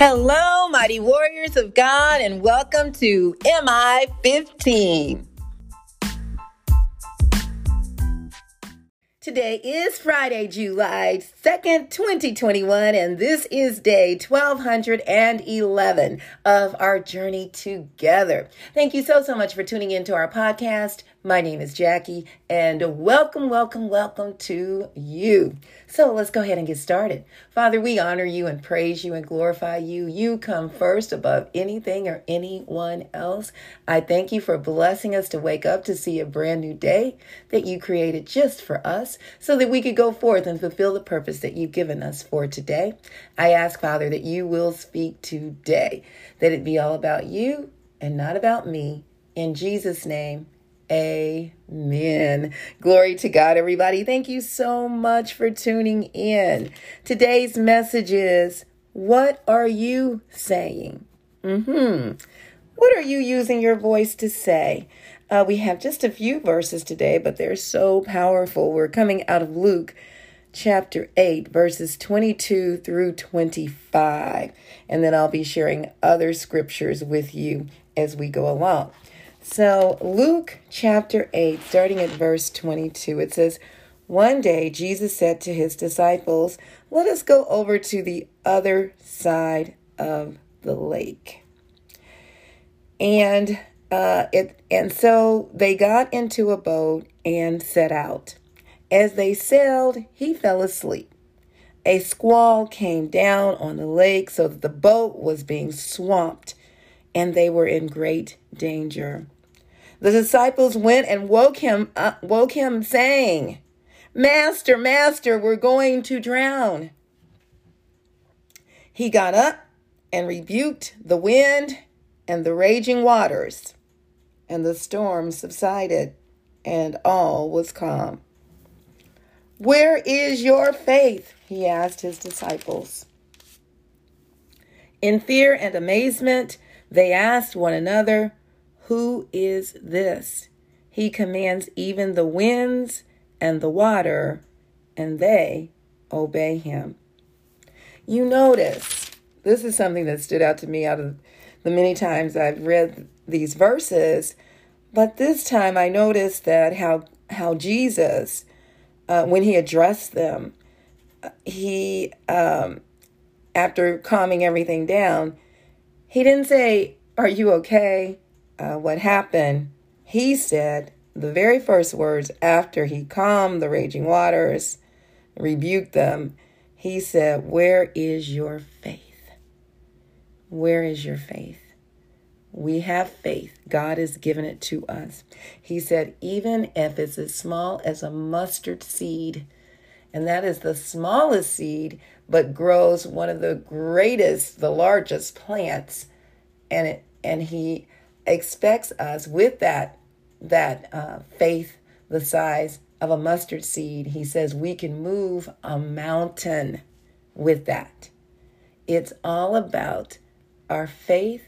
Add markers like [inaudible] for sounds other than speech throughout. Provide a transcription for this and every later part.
Hello, mighty warriors of God, and welcome to MI 15. Today is Friday, July 2nd, 2021, and this is day 1211 of our journey together. Thank you so, so much for tuning into our podcast. My name is Jackie, and welcome, welcome, welcome to you. So let's go ahead and get started. Father, we honor you and praise you and glorify you. You come first above anything or anyone else. I thank you for blessing us to wake up to see a brand new day that you created just for us so that we could go forth and fulfill the purpose that you've given us for today. I ask, Father, that you will speak today, that it be all about you and not about me. In Jesus' name, Amen. Glory to God, everybody. Thank you so much for tuning in. Today's message is What are you saying? Hmm. What are you using your voice to say? Uh, we have just a few verses today, but they're so powerful. We're coming out of Luke chapter 8, verses 22 through 25. And then I'll be sharing other scriptures with you as we go along. So, Luke chapter 8, starting at verse 22, it says, One day Jesus said to his disciples, Let us go over to the other side of the lake. And uh, it and so they got into a boat and set out. As they sailed, he fell asleep. A squall came down on the lake so that the boat was being swamped and they were in great danger. The disciples went and woke him uh, woke him saying, "Master, master, we're going to drown." He got up and rebuked the wind and the raging waters, and the storm subsided, and all was calm. Where is your faith? he asked his disciples. In fear and amazement, they asked one another, who is this? He commands even the winds and the water, and they obey him. You notice, this is something that stood out to me out of the many times I've read these verses, but this time I noticed that how how Jesus, uh, when he addressed them, he um, after calming everything down, he didn't say, "Are you okay?" Uh, what happened, he said the very first words after he calmed the raging waters, rebuked them, he said, Where is your faith? Where is your faith? We have faith. God has given it to us. He said, even if it's as small as a mustard seed, and that is the smallest seed, but grows one of the greatest, the largest plants. And it, and he expects us with that that uh, faith the size of a mustard seed. He says we can move a mountain with that. It's all about our faith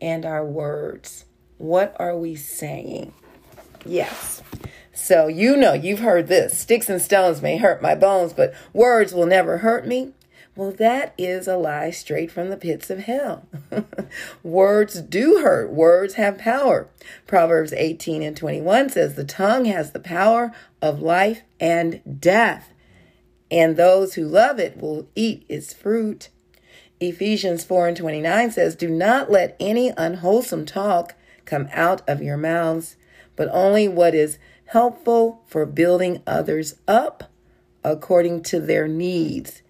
and our words. What are we saying? Yes. So, you know, you've heard this sticks and stones may hurt my bones, but words will never hurt me. Well, that is a lie straight from the pits of hell. [laughs] Words do hurt. Words have power. Proverbs 18 and 21 says, The tongue has the power of life and death, and those who love it will eat its fruit. Ephesians 4 and 29 says, Do not let any unwholesome talk come out of your mouths, but only what is helpful for building others up according to their needs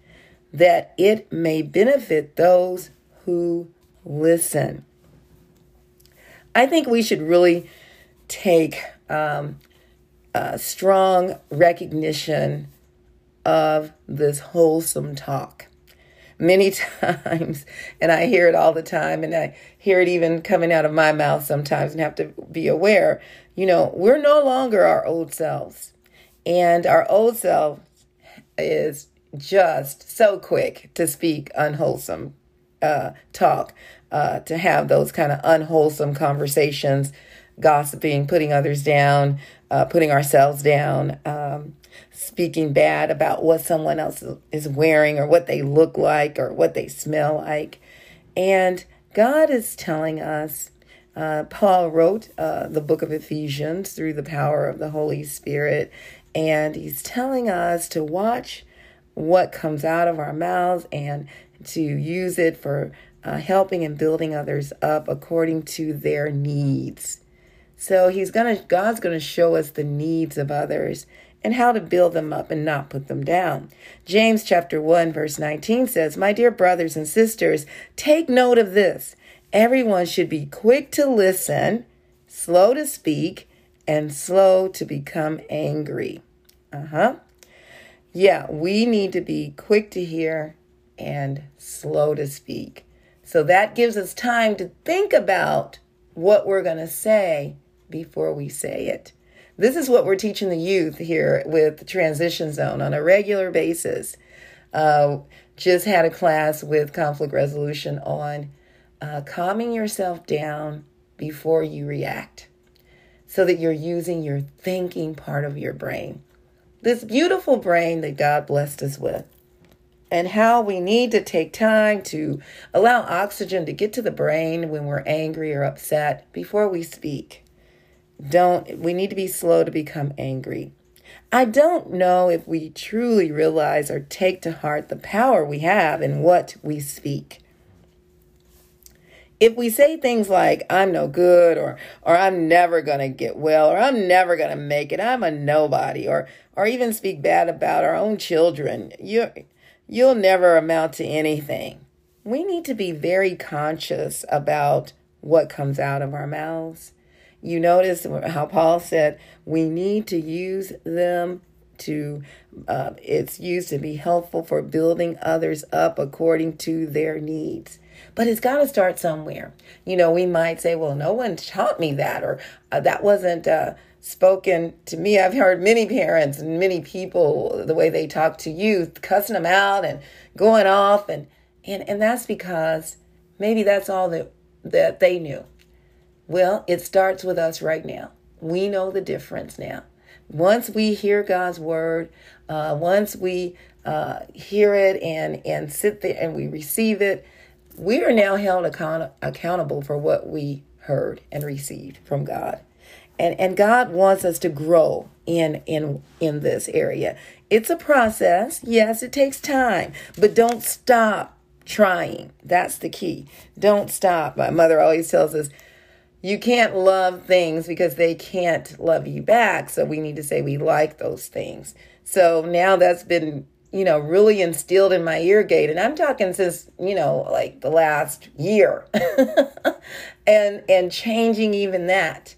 that it may benefit those who listen. I think we should really take um, a strong recognition of this wholesome talk. Many [laughs] times, and I hear it all the time, and I hear it even coming out of my mouth sometimes, and have to be aware you know, we're no longer our old selves. And our old self is just so quick to speak unwholesome uh, talk, uh, to have those kind of unwholesome conversations, gossiping, putting others down, uh, putting ourselves down, um, speaking bad about what someone else is wearing or what they look like or what they smell like. And God is telling us, uh, Paul wrote uh, the book of Ephesians through the power of the Holy Spirit, and he's telling us to watch what comes out of our mouths and to use it for uh, helping and building others up according to their needs. So he's gonna God's gonna show us the needs of others and how to build them up and not put them down. James chapter 1 verse 19 says, "My dear brothers and sisters, take note of this. Everyone should be quick to listen, slow to speak, and slow to become angry." Uh-huh. Yeah, we need to be quick to hear and slow to speak. So that gives us time to think about what we're going to say before we say it. This is what we're teaching the youth here with the Transition Zone on a regular basis. Uh, just had a class with conflict resolution on uh, calming yourself down before you react so that you're using your thinking part of your brain. This beautiful brain that God blessed us with. And how we need to take time to allow oxygen to get to the brain when we're angry or upset before we speak don't we need to be slow to become angry. I don't know if we truly realize or take to heart the power we have in what we speak. If we say things like I'm no good or or I'm never going to get well or I'm never going to make it, I'm a nobody or or even speak bad about our own children, you you'll never amount to anything. We need to be very conscious about what comes out of our mouths you notice how Paul said we need to use them to, uh, it's used to be helpful for building others up according to their needs. But it's got to start somewhere. You know, we might say, well, no one taught me that, or uh, that wasn't uh, spoken to me. I've heard many parents and many people, the way they talk to youth, cussing them out and going off. And, and, and that's because maybe that's all that, that they knew. Well, it starts with us right now. We know the difference now. Once we hear God's word, uh, once we uh, hear it and and sit there and we receive it, we are now held account- accountable for what we heard and received from God. And and God wants us to grow in in in this area. It's a process. Yes, it takes time, but don't stop trying. That's the key. Don't stop. My mother always tells us you can't love things because they can't love you back. So we need to say we like those things. So now that's been, you know, really instilled in my ear gate. And I'm talking since, you know, like the last year. [laughs] and and changing even that.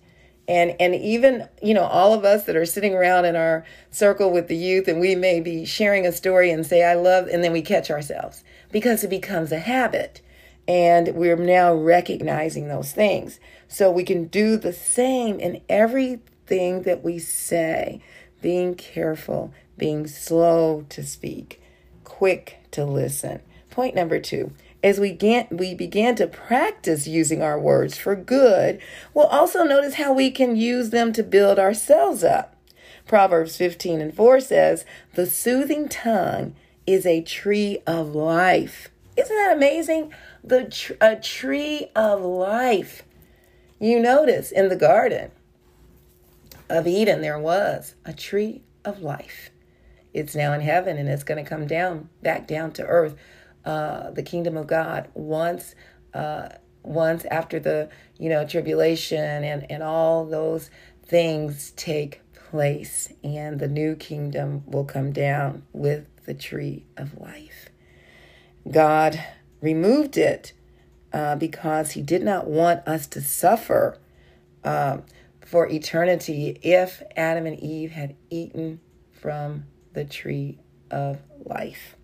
And and even, you know, all of us that are sitting around in our circle with the youth and we may be sharing a story and say, I love, and then we catch ourselves because it becomes a habit. And we're now recognizing those things. So we can do the same in everything that we say, being careful, being slow to speak, quick to listen. Point number two. As we, get, we began to practice using our words for good, we'll also notice how we can use them to build ourselves up. Proverbs 15 and 4 says, The soothing tongue is a tree of life. Isn't that amazing? The tr- a tree of life. You notice in the garden of Eden, there was a tree of life. It's now in heaven and it's going to come down, back down to earth. Uh, the kingdom of God once, uh, once after the, you know, tribulation and, and all those things take place and the new kingdom will come down with the tree of life. God removed it uh, because he did not want us to suffer uh, for eternity if Adam and Eve had eaten from the tree of life.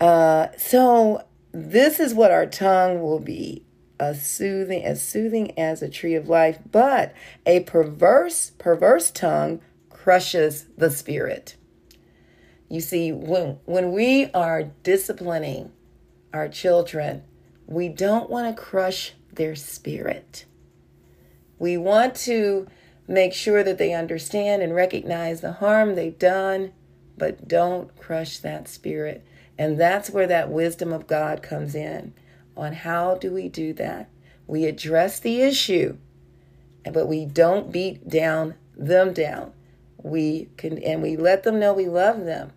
Uh, so this is what our tongue will be a soothing as soothing as a tree of life but a perverse perverse tongue crushes the spirit you see when when we are disciplining our children we don't want to crush their spirit. We want to make sure that they understand and recognize the harm they've done, but don't crush that spirit. And that's where that wisdom of God comes in. on how do we do that. We address the issue, but we don't beat down them down. We can and we let them know we love them.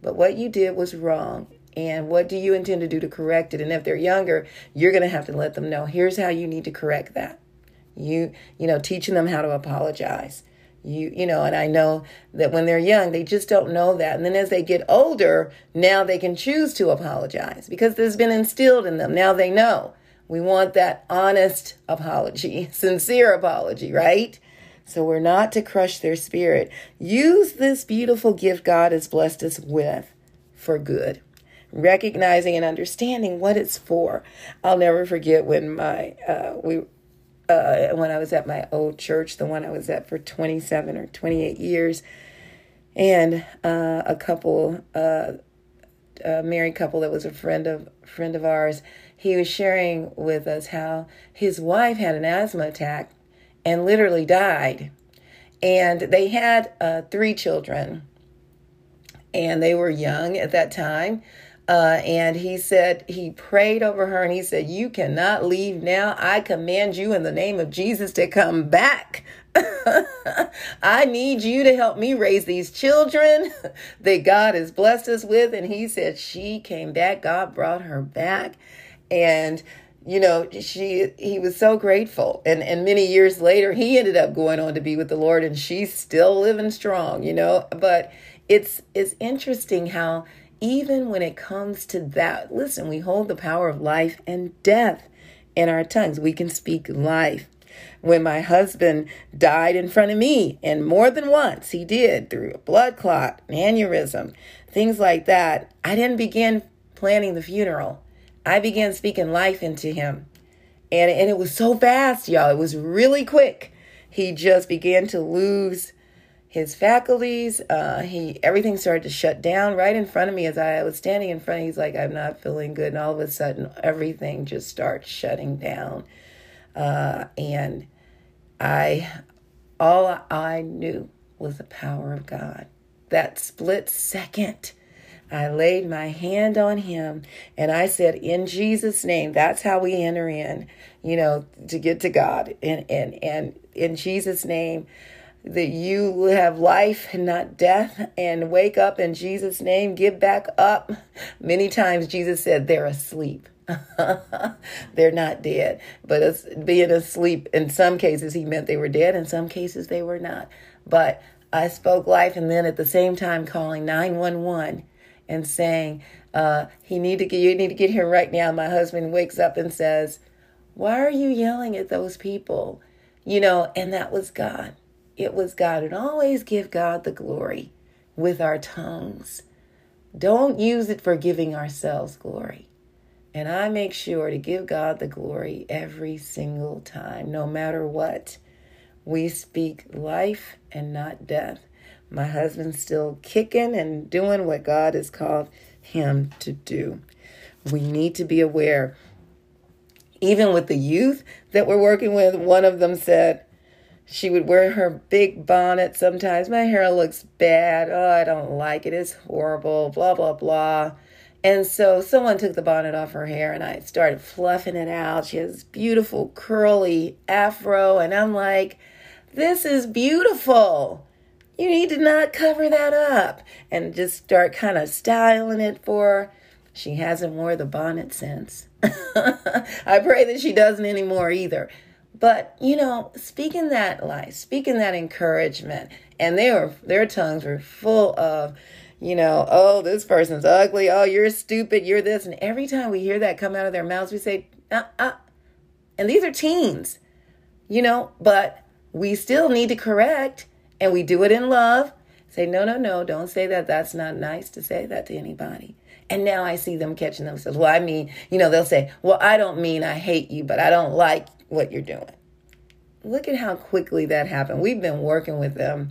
But what you did was wrong. And what do you intend to do to correct it? And if they're younger, you're going to have to let them know here's how you need to correct that. You, you know, teaching them how to apologize you you know and i know that when they're young they just don't know that. And then as they get older now they can choose to apologize because there's been instilled in them. Now they know. We want that honest apology [laughs] sincere apology right? So we're not to crush their spirit. Use this beautiful gift god has blessed us with for good. Recognizing and understanding what it's for. I'll never forget when my uh, we uh, when I was at my old church, the one I was at for 27 or 28 years, and uh, a couple, uh, a married couple that was a friend of friend of ours, he was sharing with us how his wife had an asthma attack and literally died, and they had uh, three children, and they were young at that time. Uh, and he said, he prayed over her and he said, You cannot leave now. I command you in the name of Jesus to come back. [laughs] I need you to help me raise these children [laughs] that God has blessed us with. And he said, She came back. God brought her back. And you know she he was so grateful and and many years later he ended up going on to be with the lord and she's still living strong you know but it's it's interesting how even when it comes to that, listen, we hold the power of life and death in our tongues. We can speak life. When my husband died in front of me, and more than once he did through a blood clot, an aneurysm, things like that, I didn't begin planning the funeral. I began speaking life into him. And, and it was so fast, y'all. It was really quick. He just began to lose his faculties. Uh, he everything started to shut down right in front of me as I was standing in front. He's like, "I'm not feeling good," and all of a sudden, everything just starts shutting down. Uh, and I, all I knew was the power of God. That split second. I laid my hand on him and I said, In Jesus' name, that's how we enter in, you know, to get to God. And and and in Jesus' name, that you have life and not death and wake up in Jesus' name, give back up. Many times Jesus said they're asleep. [laughs] they're not dead, but being asleep in some cases he meant they were dead, in some cases they were not. But I spoke life and then at the same time calling 911 and saying, uh, he need to get you need to get here right now. My husband wakes up and says, Why are you yelling at those people? You know, and that was God it was God. And always give God the glory with our tongues. Don't use it for giving ourselves glory. And I make sure to give God the glory every single time, no matter what. We speak life and not death. My husband's still kicking and doing what God has called him to do. We need to be aware. Even with the youth that we're working with, one of them said, she would wear her big bonnet sometimes. My hair looks bad. Oh, I don't like it. It's horrible. Blah, blah, blah. And so someone took the bonnet off her hair and I started fluffing it out. She has beautiful curly afro. And I'm like, this is beautiful. You need to not cover that up. And just start kind of styling it for her. She hasn't wore the bonnet since. [laughs] I pray that she doesn't anymore either. But you know, speaking that life, speaking that encouragement, and they were their tongues were full of, you know, oh, this person's ugly, oh, you're stupid, you're this, and every time we hear that come out of their mouths, we say, uh, uh, and these are teens, you know, but we still need to correct, and we do it in love. Say, no, no, no, don't say that. That's not nice to say that to anybody. And now I see them catching themselves. Well, I mean, you know, they'll say, well, I don't mean I hate you, but I don't like what you're doing. Look at how quickly that happened. We've been working with them,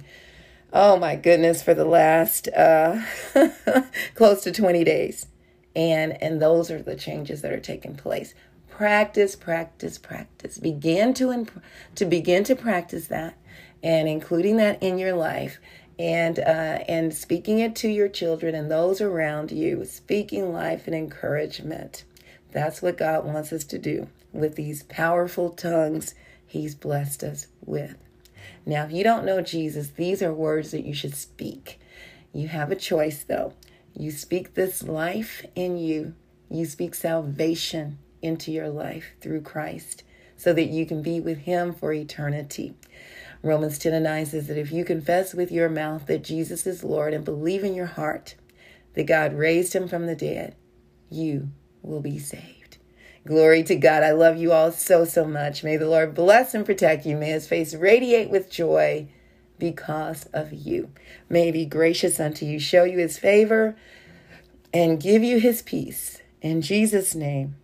oh my goodness, for the last uh, [laughs] close to 20 days. And, and those are the changes that are taking place. Practice, practice, practice. Begin to, imp- to begin to practice that and including that in your life and uh, and speaking it to your children and those around you, speaking life and encouragement. That's what God wants us to do with these powerful tongues He's blessed us with. Now, if you don't know Jesus, these are words that you should speak. You have a choice, though. You speak this life in you, you speak salvation into your life through Christ so that you can be with Him for eternity. Romans 10 and 9 says that if you confess with your mouth that Jesus is Lord and believe in your heart that God raised Him from the dead, you will be saved. Glory to God. I love you all so, so much. May the Lord bless and protect you. May his face radiate with joy because of you. May he be gracious unto you, show you his favor, and give you his peace. In Jesus' name,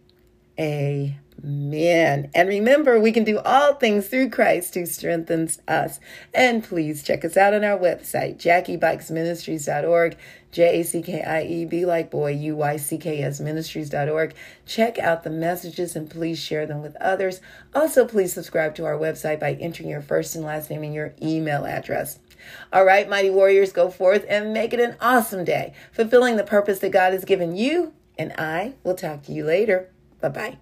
amen. Amen. And remember, we can do all things through Christ who strengthens us. And please check us out on our website, jackiebuycksministries.org, J A C K I E, B like boy, U Y C K S ministries.org. Check out the messages and please share them with others. Also, please subscribe to our website by entering your first and last name and your email address. All right, mighty warriors, go forth and make it an awesome day, fulfilling the purpose that God has given you. And I will talk to you later. Bye bye.